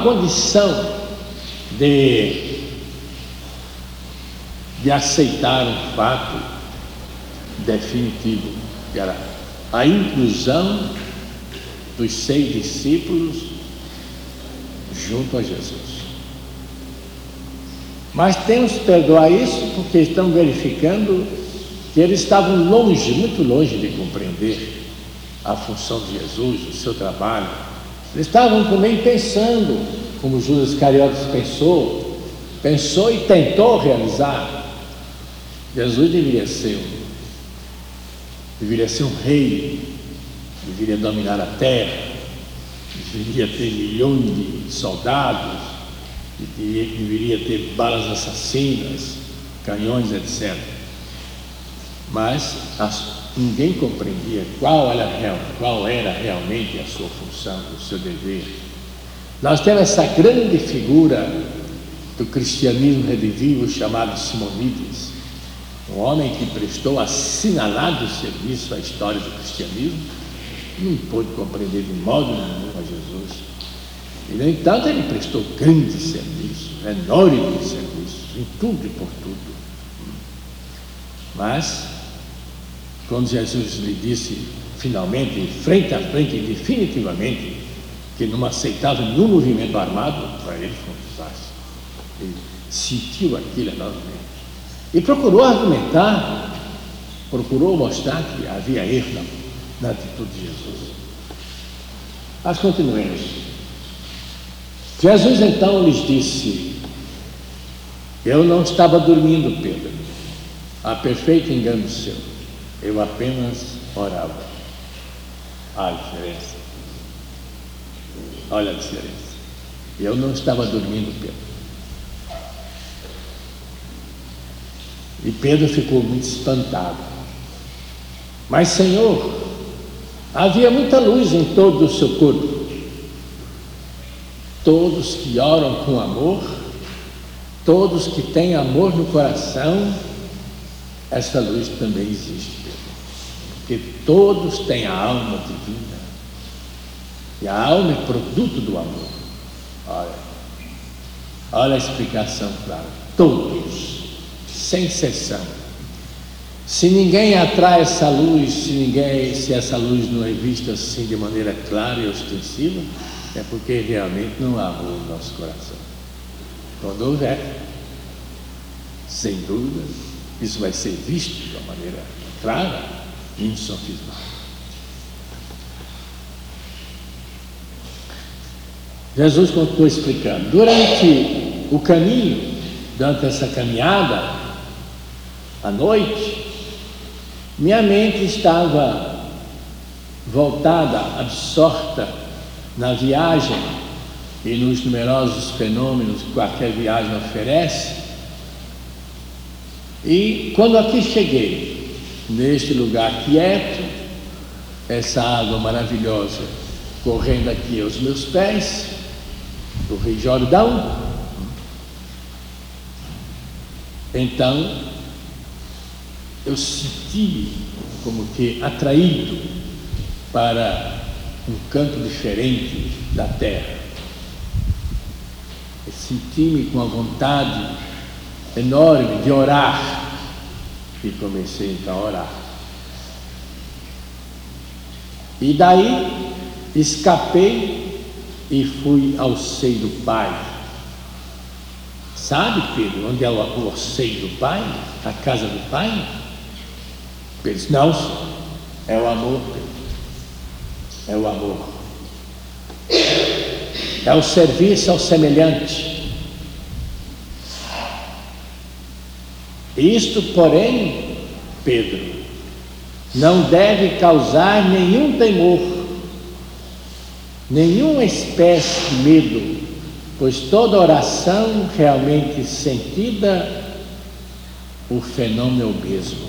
uma condição de, de aceitar um fato definitivo, que era a inclusão dos seis discípulos junto a Jesus. Mas temos que perdoar isso porque estão verificando que eles estavam longe, muito longe de compreender a função de Jesus, o seu trabalho. Eles estavam também pensando, como Judas Iscariotes pensou, pensou e tentou realizar. Jesus deveria ser um, deveria ser um rei, deveria dominar a terra, deveria ter milhões de soldados, deveria ter balas assassinas, canhões, etc. Mas as, ninguém compreendia qual era, real, qual era realmente a sua função, o seu dever. Nós temos essa grande figura do cristianismo redivivo chamado Simonides, um homem que prestou assinalado serviço à história do cristianismo, não pôde compreender de modo nenhum a Jesus. E, no entanto, ele prestou grandes serviços, enormes serviços, em tudo e por tudo. Mas, quando Jesus lhe disse, finalmente, frente a frente, definitivamente, que não aceitava nenhum movimento armado, para ele foi um. Ele sentiu aquilo enormemente. E procurou argumentar, procurou mostrar que havia erro na, na atitude de Jesus. Mas continuemos. Jesus então lhes disse: Eu não estava dormindo, Pedro. Há perfeito engano seu. Eu apenas orava. A diferença. Olha a diferença. Eu não estava dormindo, Pedro. E Pedro ficou muito espantado. Mas, Senhor, havia muita luz em todo o seu corpo. Todos que oram com amor, todos que têm amor no coração, essa luz também existe, porque todos têm a alma divina. E a alma é produto do amor. Olha, olha a explicação clara. Todos, sem exceção. Se ninguém atrai essa luz, se ninguém, se essa luz não é vista assim de maneira clara e ostensiva, é porque realmente não há amor no nosso coração. Quando houver, sem dúvida, isso vai ser visto de uma maneira clara insofismável. Jesus continuou explicando. Durante o caminho, durante essa caminhada, à noite, minha mente estava voltada, absorta na viagem e nos numerosos fenômenos que qualquer viagem oferece. E quando aqui cheguei, neste lugar quieto, essa água maravilhosa correndo aqui aos meus pés, do Rio Jordão, então eu senti como que atraído para um canto diferente da terra. Senti-me com a vontade enorme de orar e comecei então a orar. E daí escapei e fui ao seio do Pai. Sabe, Pedro, onde é o, seio do Pai? A casa do Pai? Pedro disse, não, é o amor, é o amor. É o serviço ao semelhante. Isto, porém, Pedro, não deve causar nenhum temor, nenhuma espécie de medo, pois toda oração realmente sentida, o fenômeno é o mesmo.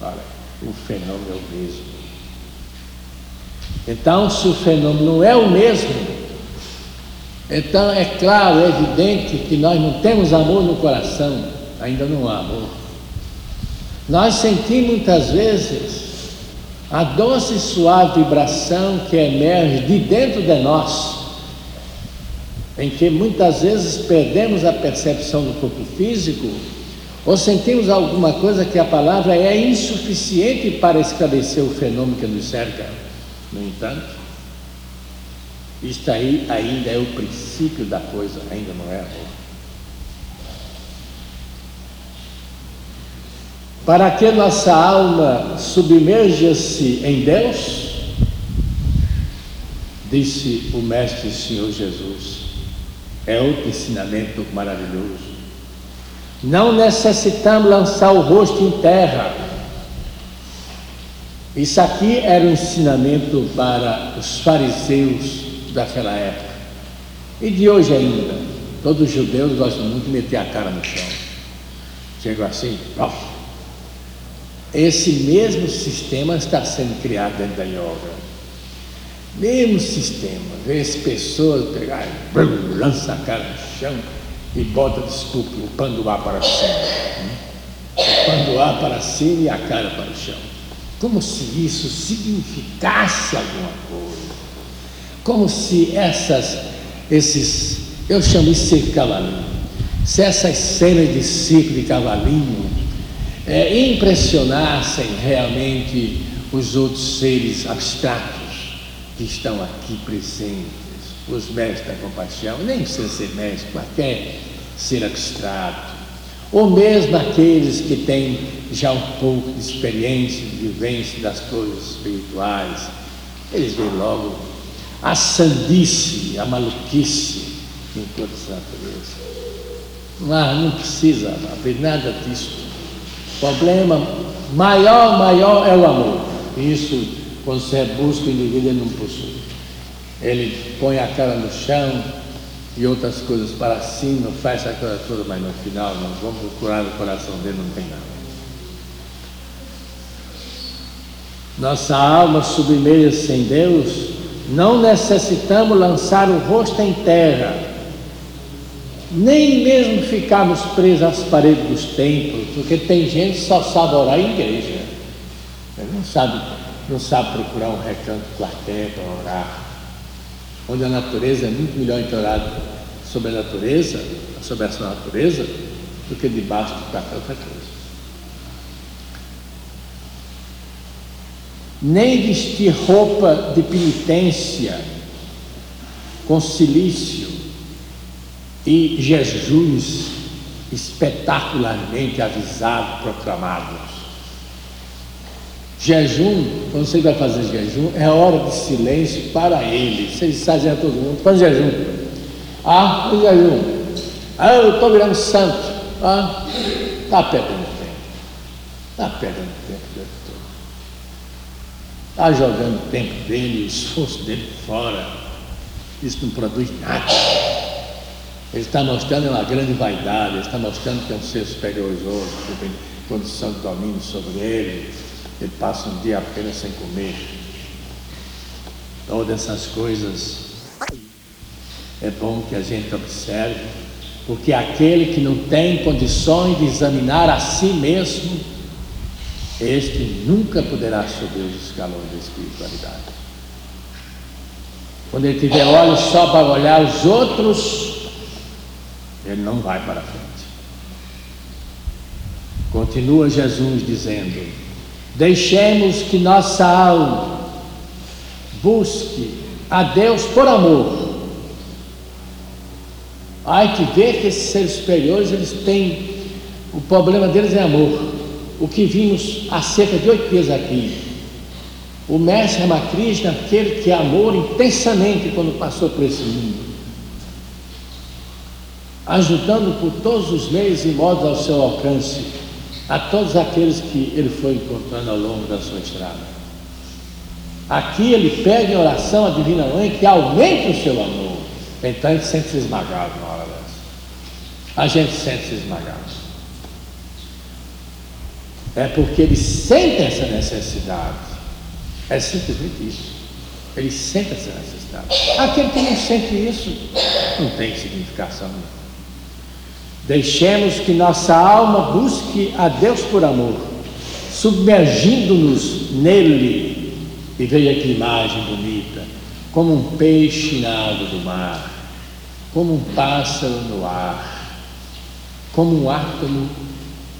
Olha, o fenômeno é o mesmo. Então, se o fenômeno é o mesmo, então é claro, é evidente que nós não temos amor no coração, ainda não há amor. Nós sentimos muitas vezes a doce e suave vibração que emerge de dentro de nós, em que muitas vezes perdemos a percepção do corpo físico ou sentimos alguma coisa que a palavra é insuficiente para esclarecer o fenômeno que nos cerca. No entanto, isto aí ainda é o princípio da coisa, ainda não é amor. Para que nossa alma submerja-se em Deus, disse o Mestre Senhor Jesus. É outro ensinamento maravilhoso. Não necessitamos lançar o rosto em terra. Isso aqui era um ensinamento para os fariseus daquela época. E de hoje ainda. Todos os judeus gostam muito de meter a cara no chão. Chegam assim, ó. Esse mesmo sistema está sendo criado dentro da yoga. Mesmo sistema, vê as pessoas pegar, lança a cara no chão e bota, desculpe, o panduá para cima. Né? O panduá para cima e a cara para o chão. Como se isso significasse alguma coisa. Como se essas, esses, eu chamo isso de cavalinho. Se essas cenas de circo de cavalinho é, impressionassem realmente os outros seres abstratos que estão aqui presentes, os mestres da compaixão, nem precisa ser mestre, qualquer ser abstrato, ou mesmo aqueles que têm já um pouco de experiência, de vivência das coisas espirituais, eles veem logo a sandice, a maluquice em toda essa natureza. Mas não precisa haver nada disso. O problema maior, maior é o amor. Isso quando você busca o indivíduo, ele não possui. Ele põe a cara no chão e outras coisas para cima, faz essa coisa toda, mas no final, nós vamos procurar no coração dele, não tem nada. Nossa alma submerge-se em Deus, não necessitamos lançar o rosto em terra, nem mesmo ficarmos presos às paredes dos templos, porque tem gente que só sabe orar em igreja, não sabe não sabe procurar um recanto quartel para orar, onde a natureza é muito melhor entorada sobre a natureza, sobre essa natureza, do que debaixo de qualquer coisa. Nem vestir roupa de penitência com silício e Jesus espetacularmente avisado, proclamado Jejum, quando você vai fazer jejum, é hora de silêncio para ele. Você está dizendo a todo mundo, faz jejum. Ah, faz jejum. Ah, eu estou virando santo. Ah, está perdendo tempo. Está perdendo tempo todo. Está jogando o tempo dele, o esforço dele fora. Isso não produz nada. Ele está mostrando uma grande vaidade, ele está mostrando que é um ser superior aos outros, que tem condição de domínio sobre ele ele passa um dia apenas sem comer. Todas essas coisas é bom que a gente observe, porque aquele que não tem condições de examinar a si mesmo, este nunca poderá subir os escalões da espiritualidade. Quando ele tiver olhos só para olhar os outros, ele não vai para frente. Continua Jesus dizendo: Deixemos que nossa alma busque a Deus por amor. Ai que ver que esses seres superiores eles têm o problema deles é amor. O que vimos há cerca de oito dias aqui. O mestre Ramakrishna, aquele que amou intensamente quando passou por esse mundo, ajudando por todos os meios e modos ao seu alcance a todos aqueles que ele foi encontrando ao longo da sua estrada. Aqui ele pede em oração a Divina Mãe que aumente o seu amor. Então a gente sente-se esmagado na hora dessa. A gente sente-se esmagado. É porque ele sente essa necessidade. É simplesmente isso. Ele sente essa necessidade. Aquele que não sente isso não tem significação nenhuma. Deixemos que nossa alma busque a Deus por amor, submergindo-nos nele. E veja que imagem bonita, como um peixe na água do mar, como um pássaro no ar, como um átomo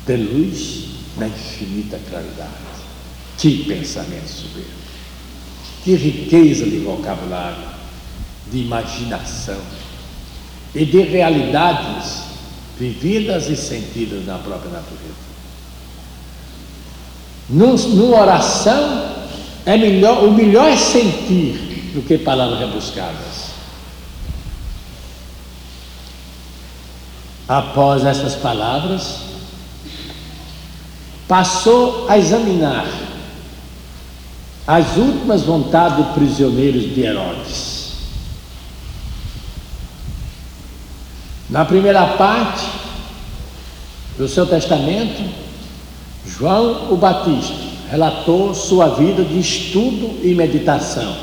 de luz na infinita claridade. Que pensamento soberbo! Que riqueza de vocabulário, de imaginação e de realidades vividas e sentidas na própria natureza. Numa oração, é melhor, o melhor é sentir do que palavras rebuscadas. Após essas palavras, passou a examinar as últimas vontades dos prisioneiros de Herodes. Na primeira parte do seu testamento, João o Batista relatou sua vida de estudo e meditação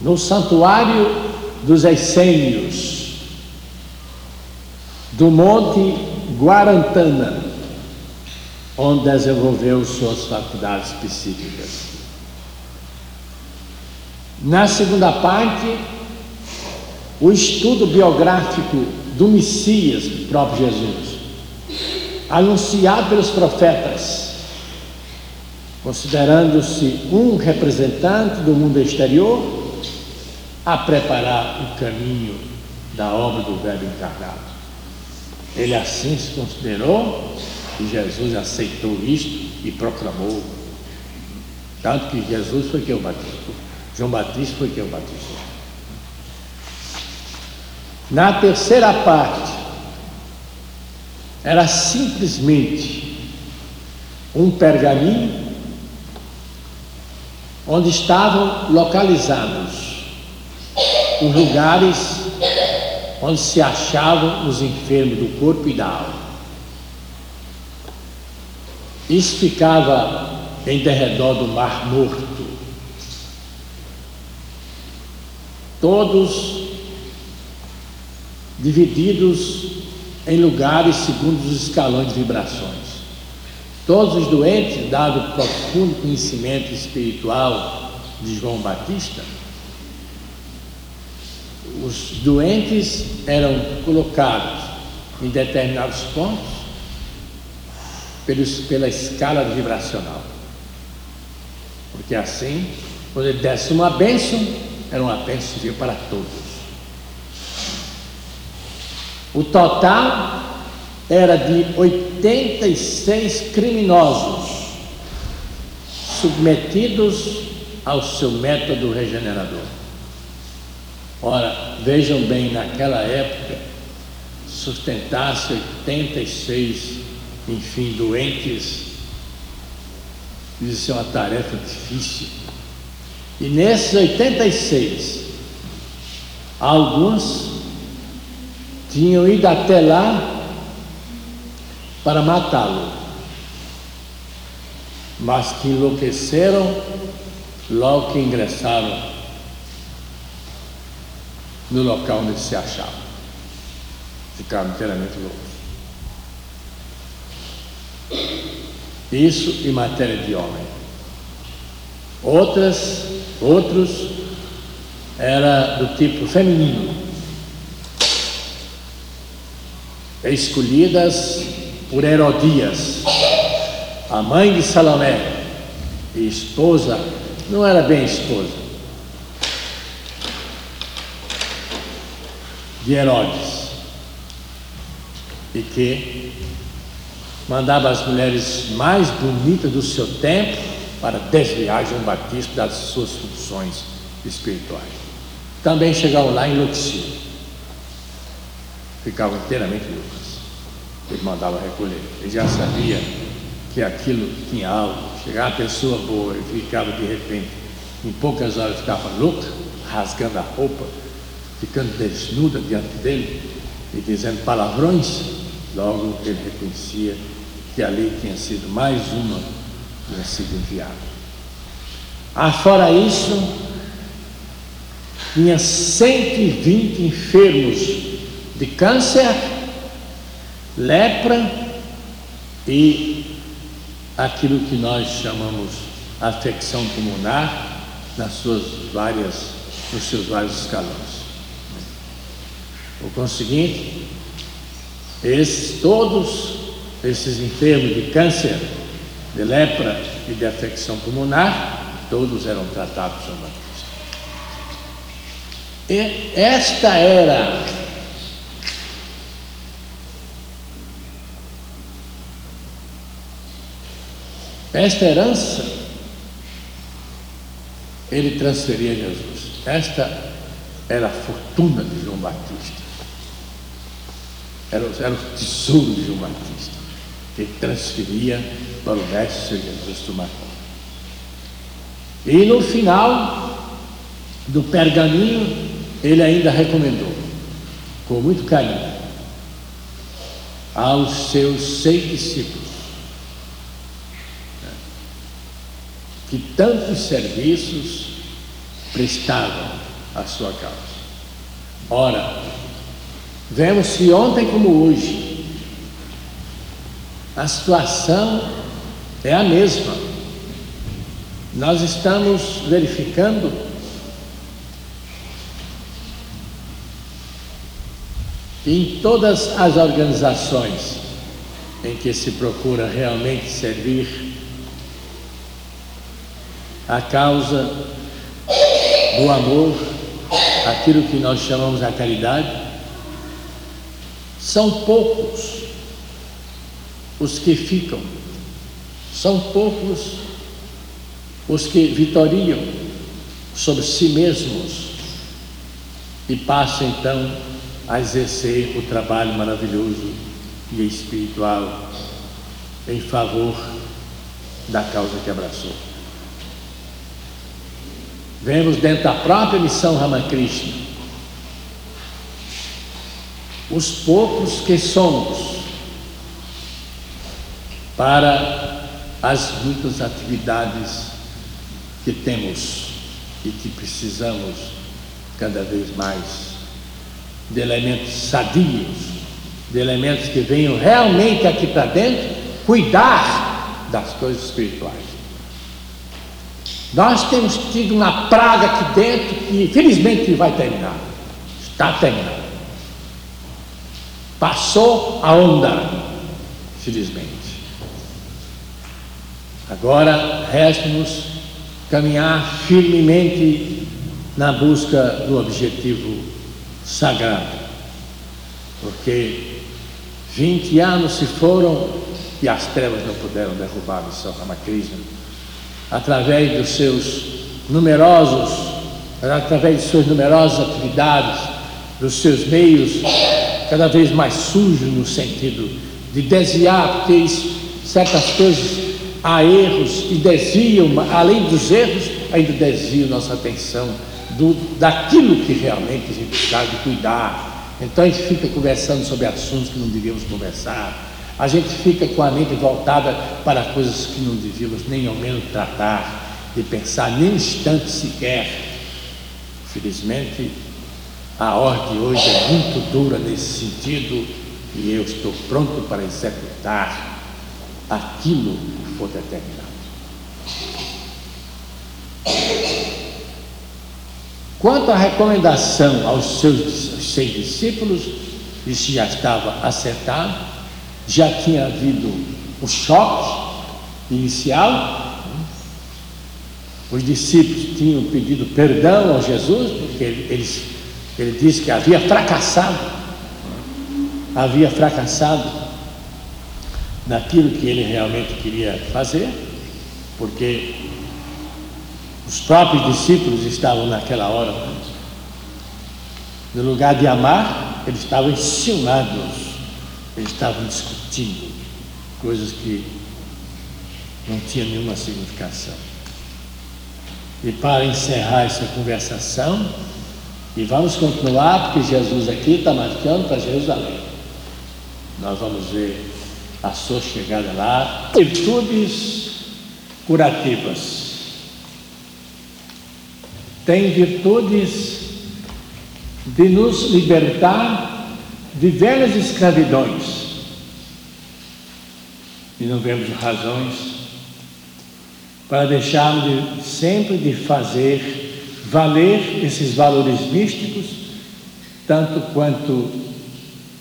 no santuário dos Essênios, do Monte Guarantana, onde desenvolveu suas faculdades específicas. Na segunda parte, o estudo biográfico do Messias, próprio Jesus, anunciado pelos profetas, considerando-se um representante do mundo exterior, a preparar o caminho da obra do Verbo encarnado. Ele assim se considerou e Jesus aceitou isto e proclamou. Tanto que Jesus foi quem o batizou. João Batista foi quem o batizou. Na terceira parte, era simplesmente um pergaminho onde estavam localizados os lugares onde se achavam os enfermos do corpo e da alma. Isso ficava em derredor do Mar Morto. Todos divididos em lugares segundo os escalões de vibrações. Todos os doentes, dado o profundo conhecimento espiritual de João Batista, os doentes eram colocados em determinados pontos pelos, pela escala vibracional. Porque assim, quando ele desse uma bênção, era uma bênção para todos. O total era de 86 criminosos submetidos ao seu método regenerador. Ora, vejam bem, naquela época, sustentar-se 86, enfim, doentes, isso é uma tarefa difícil. E nesses 86, alguns tinham ido até lá para matá-lo, mas que enlouqueceram logo que ingressaram no local onde se achavam. Ficaram inteiramente loucos. Isso em matéria de homem. Outras, outros era do tipo feminino escolhidas por Herodias, a mãe de Salomé, e esposa, não era bem esposa, de Herodes, e que mandava as mulheres mais bonitas do seu tempo para desviar João Batista das suas funções espirituais. Também chegaram lá enlouquecidos ficavam inteiramente loucas. Ele mandava recolher. Ele já sabia que aquilo tinha algo. Chegava a pessoa boa e ficava de repente, em poucas horas ficava louca, rasgando a roupa, ficando desnuda diante dele e dizendo palavrões. Logo ele reconhecia que ali tinha sido mais uma tinha sido enviada. Ah, fora isso, tinha 120 enfermos de câncer, lepra e aquilo que nós chamamos afecção pulmonar nas suas várias, nos seus vários escalões. Por conseguinte, esses, todos esses enfermos de câncer, de lepra e de afecção pulmonar, todos eram tratados São Batista. E esta era esta herança ele transferia a Jesus. Esta era a fortuna de João Batista. Era, era o tesouro de João Batista, que ele transferia para o Mestre Jesus tomar E no final do pergaminho, ele ainda recomendou, com muito carinho, aos seus seis discípulos, que tantos serviços prestavam à sua causa. Ora, vemos que ontem como hoje, a situação é a mesma. Nós estamos verificando em todas as organizações em que se procura realmente servir a causa do amor, aquilo que nós chamamos a caridade, são poucos os que ficam, são poucos os que vitoriam sobre si mesmos e passam então a exercer o trabalho maravilhoso e espiritual em favor da causa que abraçou. Vemos dentro da própria missão Ramakrishna os poucos que somos para as muitas atividades que temos e que precisamos cada vez mais de elementos sadios, de elementos que venham realmente aqui para dentro cuidar das coisas espirituais. Nós temos tido uma praga aqui dentro que infelizmente vai terminar. Está terminando. Passou a onda, felizmente. Agora resta-nos caminhar firmemente na busca do objetivo sagrado. Porque 20 anos se foram e as trevas não puderam derrubar a missão Ramakrishna através dos seus numerosos, através de suas numerosas atividades, dos seus meios cada vez mais sujos no sentido de desviar, porque certas coisas há erros e desviam, além dos erros, ainda desviam nossa atenção do, daquilo que realmente a gente precisa de cuidar. Então a gente fica conversando sobre assuntos que não devíamos conversar a gente fica com a mente voltada para coisas que não devíamos nem ao menos tratar, de pensar nem um instante sequer. Felizmente, a ordem hoje é muito dura nesse sentido e eu estou pronto para executar aquilo que for determinado. Quanto à recomendação aos seus seis discípulos, isso já estava acertado já tinha havido o choque inicial, os discípulos tinham pedido perdão a Jesus, porque ele, disse que havia fracassado, havia fracassado naquilo que ele realmente queria fazer, porque os próprios discípulos estavam naquela hora, no lugar de amar, eles estavam enciumados eles estavam discutindo coisas que não tinham nenhuma significação. E para encerrar essa conversação, e vamos continuar, porque Jesus aqui está marcando para Jerusalém. Nós vamos ver a sua chegada lá. Virtudes curativas. Tem virtudes de nos libertar de velhas escravidões. E não vemos razões para deixarmos de, sempre de fazer valer esses valores místicos tanto quanto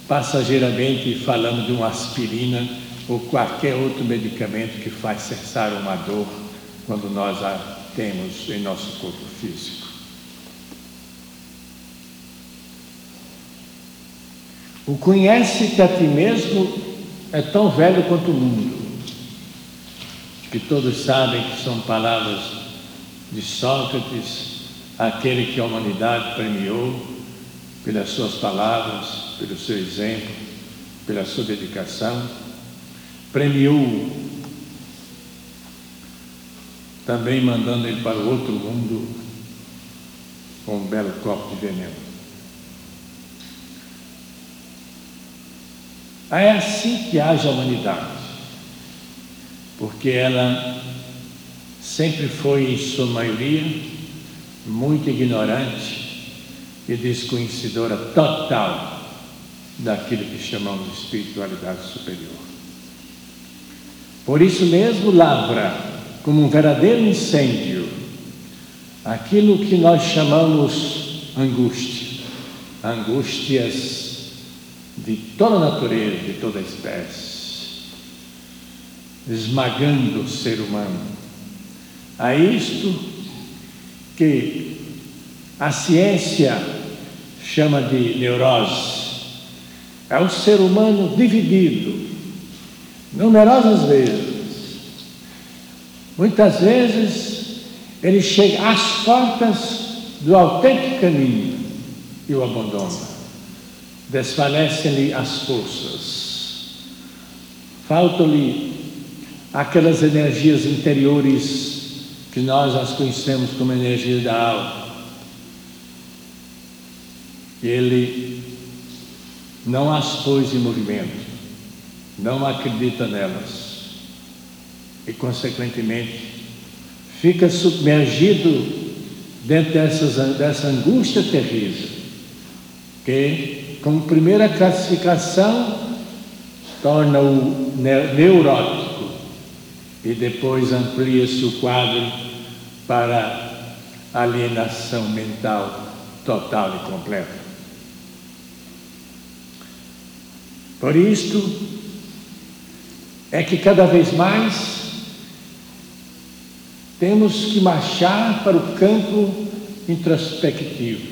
passageiramente falamos de uma aspirina ou qualquer outro medicamento que faz cessar uma dor quando nós a temos em nosso corpo físico. O conhece-te a ti mesmo é tão velho quanto o mundo, que todos sabem que são palavras de Sócrates, aquele que a humanidade premiou pelas suas palavras, pelo seu exemplo, pela sua dedicação, premiou também mandando ele para o outro mundo com um belo copo de veneno. É assim que age a humanidade, porque ela sempre foi, em sua maioria, muito ignorante e desconhecedora total daquilo que chamamos de espiritualidade superior. Por isso mesmo, lavra como um verdadeiro incêndio aquilo que nós chamamos angústia, angústias de toda a natureza, de toda a espécie, esmagando o ser humano. A isto que a ciência chama de neurose. É o ser humano dividido, numerosas vezes Muitas vezes ele chega às portas do autêntico caminho e o abandona. Desfalecem-lhe as forças. Faltam-lhe aquelas energias interiores que nós as conhecemos como energia da alma. Ele não as pôs em movimento, não acredita nelas e, consequentemente, fica submergido dentro dessas, dessa angústia terrível, que, como primeira classificação, torna-o neurótico e depois amplia-se o quadro para alienação mental total e completa. Por isto é que cada vez mais temos que marchar para o campo introspectivo,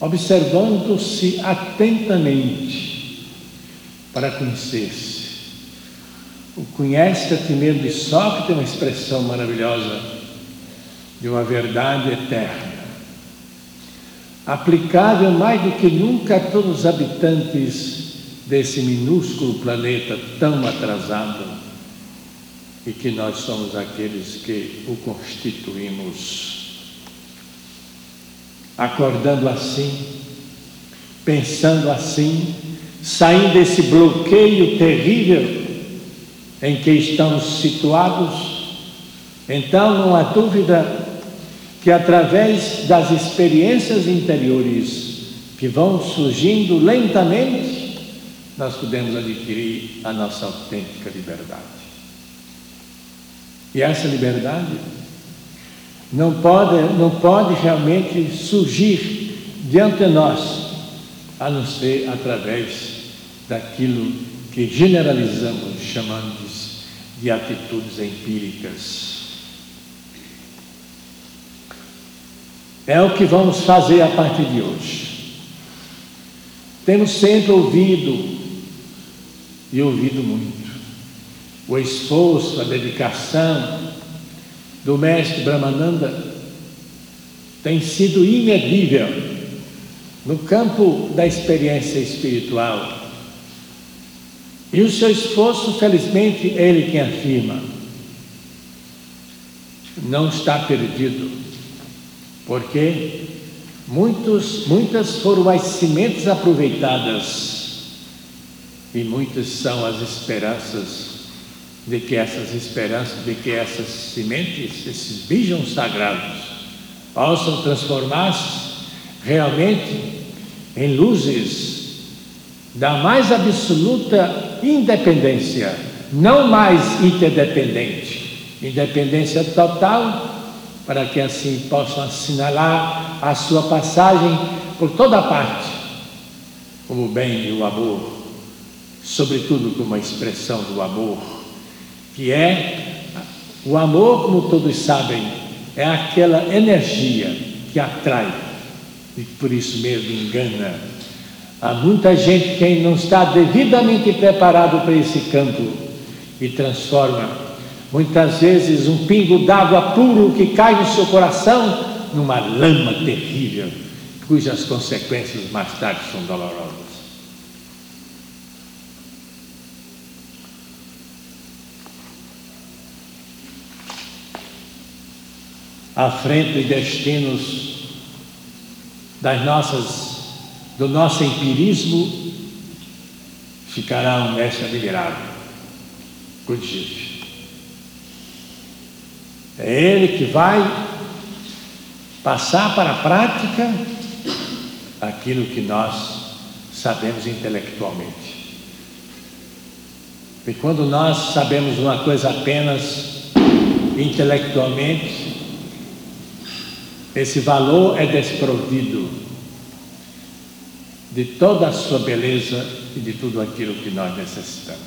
observando-se atentamente para conhecer-se. O conhece a ti mesmo de Sócrates é uma expressão maravilhosa de uma verdade eterna, aplicável mais do que nunca a todos os habitantes desse minúsculo planeta tão atrasado e que nós somos aqueles que o constituímos. Acordando assim, pensando assim, saindo desse bloqueio terrível em que estamos situados, então não há dúvida que através das experiências interiores que vão surgindo lentamente, nós podemos adquirir a nossa autêntica liberdade. E essa liberdade não pode, não pode realmente surgir diante de nós, a não ser através daquilo que generalizamos chamando de atitudes empíricas. É o que vamos fazer a partir de hoje. Temos sempre ouvido e ouvido muito o esforço, a dedicação do mestre Brahmananda tem sido imedível no campo da experiência espiritual. E o seu esforço, felizmente, ele quem afirma, não está perdido, porque muitos, muitas foram as sementes aproveitadas e muitas são as esperanças de que essas esperanças, de que essas sementes, esses bijos sagrados, possam transformar-se realmente em luzes da mais absoluta independência, não mais interdependente, independência total, para que assim possam assinalar a sua passagem por toda parte, como o bem e o amor, sobretudo como a expressão do amor, que é o amor, como todos sabem, é aquela energia que atrai e por isso mesmo engana. Há muita gente que não está devidamente preparado para esse campo e transforma muitas vezes um pingo d'água puro que cai no seu coração numa lama terrível, cujas consequências mais tarde são dolorosas. À frente de destinos das nossas, do nosso empirismo, ficará um mestre admirável, Gurdjieff. É ele que vai passar para a prática aquilo que nós sabemos intelectualmente. E quando nós sabemos uma coisa apenas intelectualmente, esse valor é desprovido de toda a sua beleza e de tudo aquilo que nós necessitamos.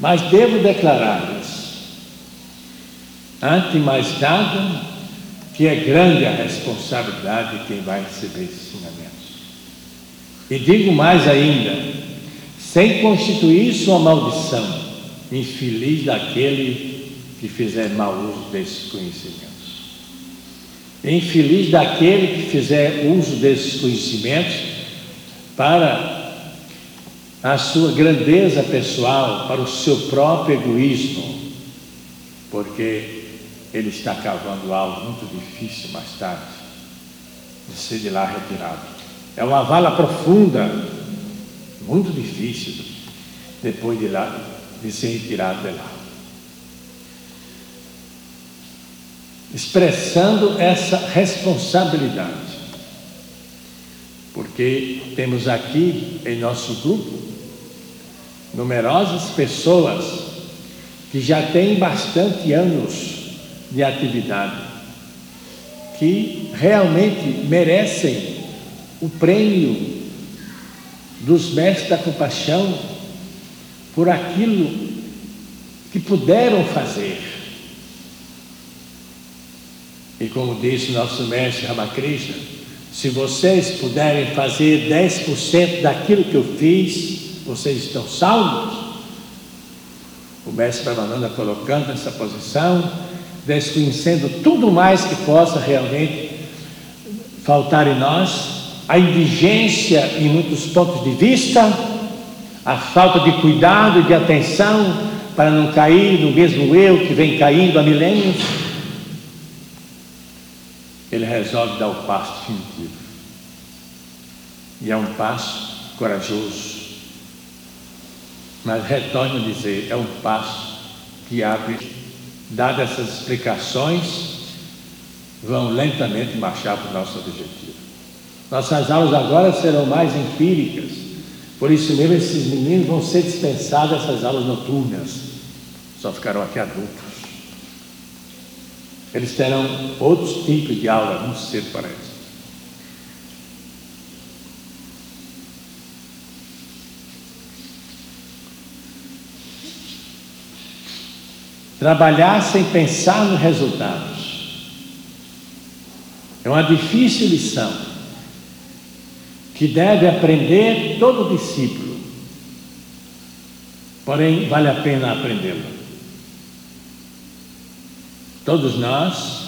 Mas devo declarar-lhes, antes mais nada, que é grande a responsabilidade de quem vai receber esses ensinamentos. E digo mais ainda, sem constituir uma maldição, infeliz daquele que fizer mau uso desses conhecimentos. Infeliz daquele que fizer uso desses conhecimentos para a sua grandeza pessoal, para o seu próprio egoísmo, porque ele está cavando algo muito difícil mais tarde de ser de lá retirado. É uma vala profunda, muito difícil, depois de lá, de ser retirado de lá. Expressando essa responsabilidade. Porque temos aqui em nosso grupo numerosas pessoas que já têm bastante anos de atividade, que realmente merecem o prêmio dos mestres da compaixão por aquilo que puderam fazer e como disse nosso mestre Ramakrishna, se vocês puderem fazer 10% daquilo que eu fiz, vocês estão salvos. O mestre Brahmananda colocando essa posição, desconhecendo tudo mais que possa realmente faltar em nós, a indigência em muitos pontos de vista, a falta de cuidado e de atenção para não cair no mesmo eu que vem caindo há milênios ele resolve dar o passo definitivo. E é um passo corajoso. Mas retorno a dizer, é um passo que abre, dadas essas explicações, vão lentamente marchar para o nosso objetivo. Nossas aulas agora serão mais empíricas, por isso mesmo esses meninos vão ser dispensados essas aulas noturnas, só ficarão aqui adultos. Eles terão outros tipos de aula muito cedo isso. Trabalhar sem pensar nos resultados. É uma difícil lição que deve aprender todo discípulo. Porém, vale a pena aprendê-la. Todos nós,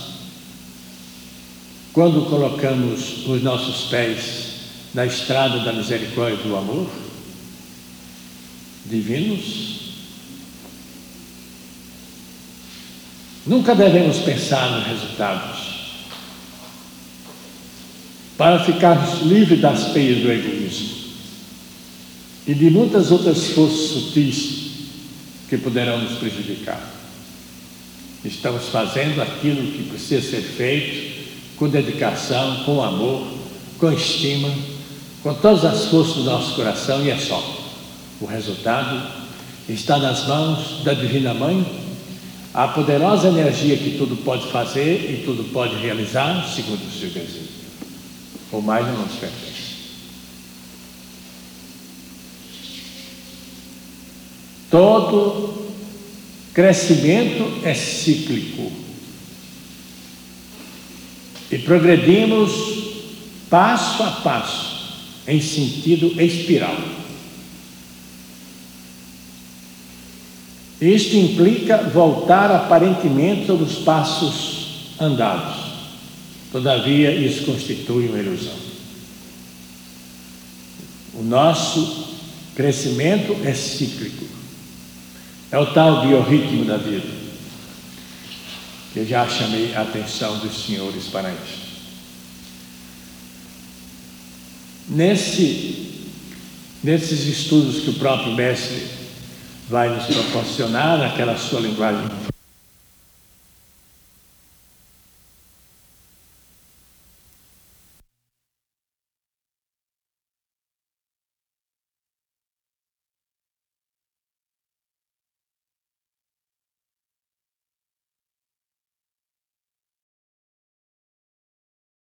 quando colocamos os nossos pés na estrada da misericórdia e do amor, divinos, nunca devemos pensar nos resultados, para ficarmos livres das peias do egoísmo e de muitas outras forças sutis que poderão nos prejudicar. Estamos fazendo aquilo que precisa ser feito com dedicação, com amor, com estima, com todas as forças do nosso coração e é só. O resultado está nas mãos da Divina Mãe, a poderosa energia que tudo pode fazer e tudo pode realizar segundo o seu desejo. ou mais não nos pertence. Todo crescimento é cíclico. E progredimos passo a passo, em sentido espiral. Isto implica voltar aparentemente sobre os passos andados. Todavia, isso constitui uma ilusão. O nosso crescimento é cíclico. É o tal biorritmo da vida. Eu já chamei a atenção dos senhores para isso. Nesse, nesses estudos que o próprio mestre vai nos proporcionar, naquela sua linguagem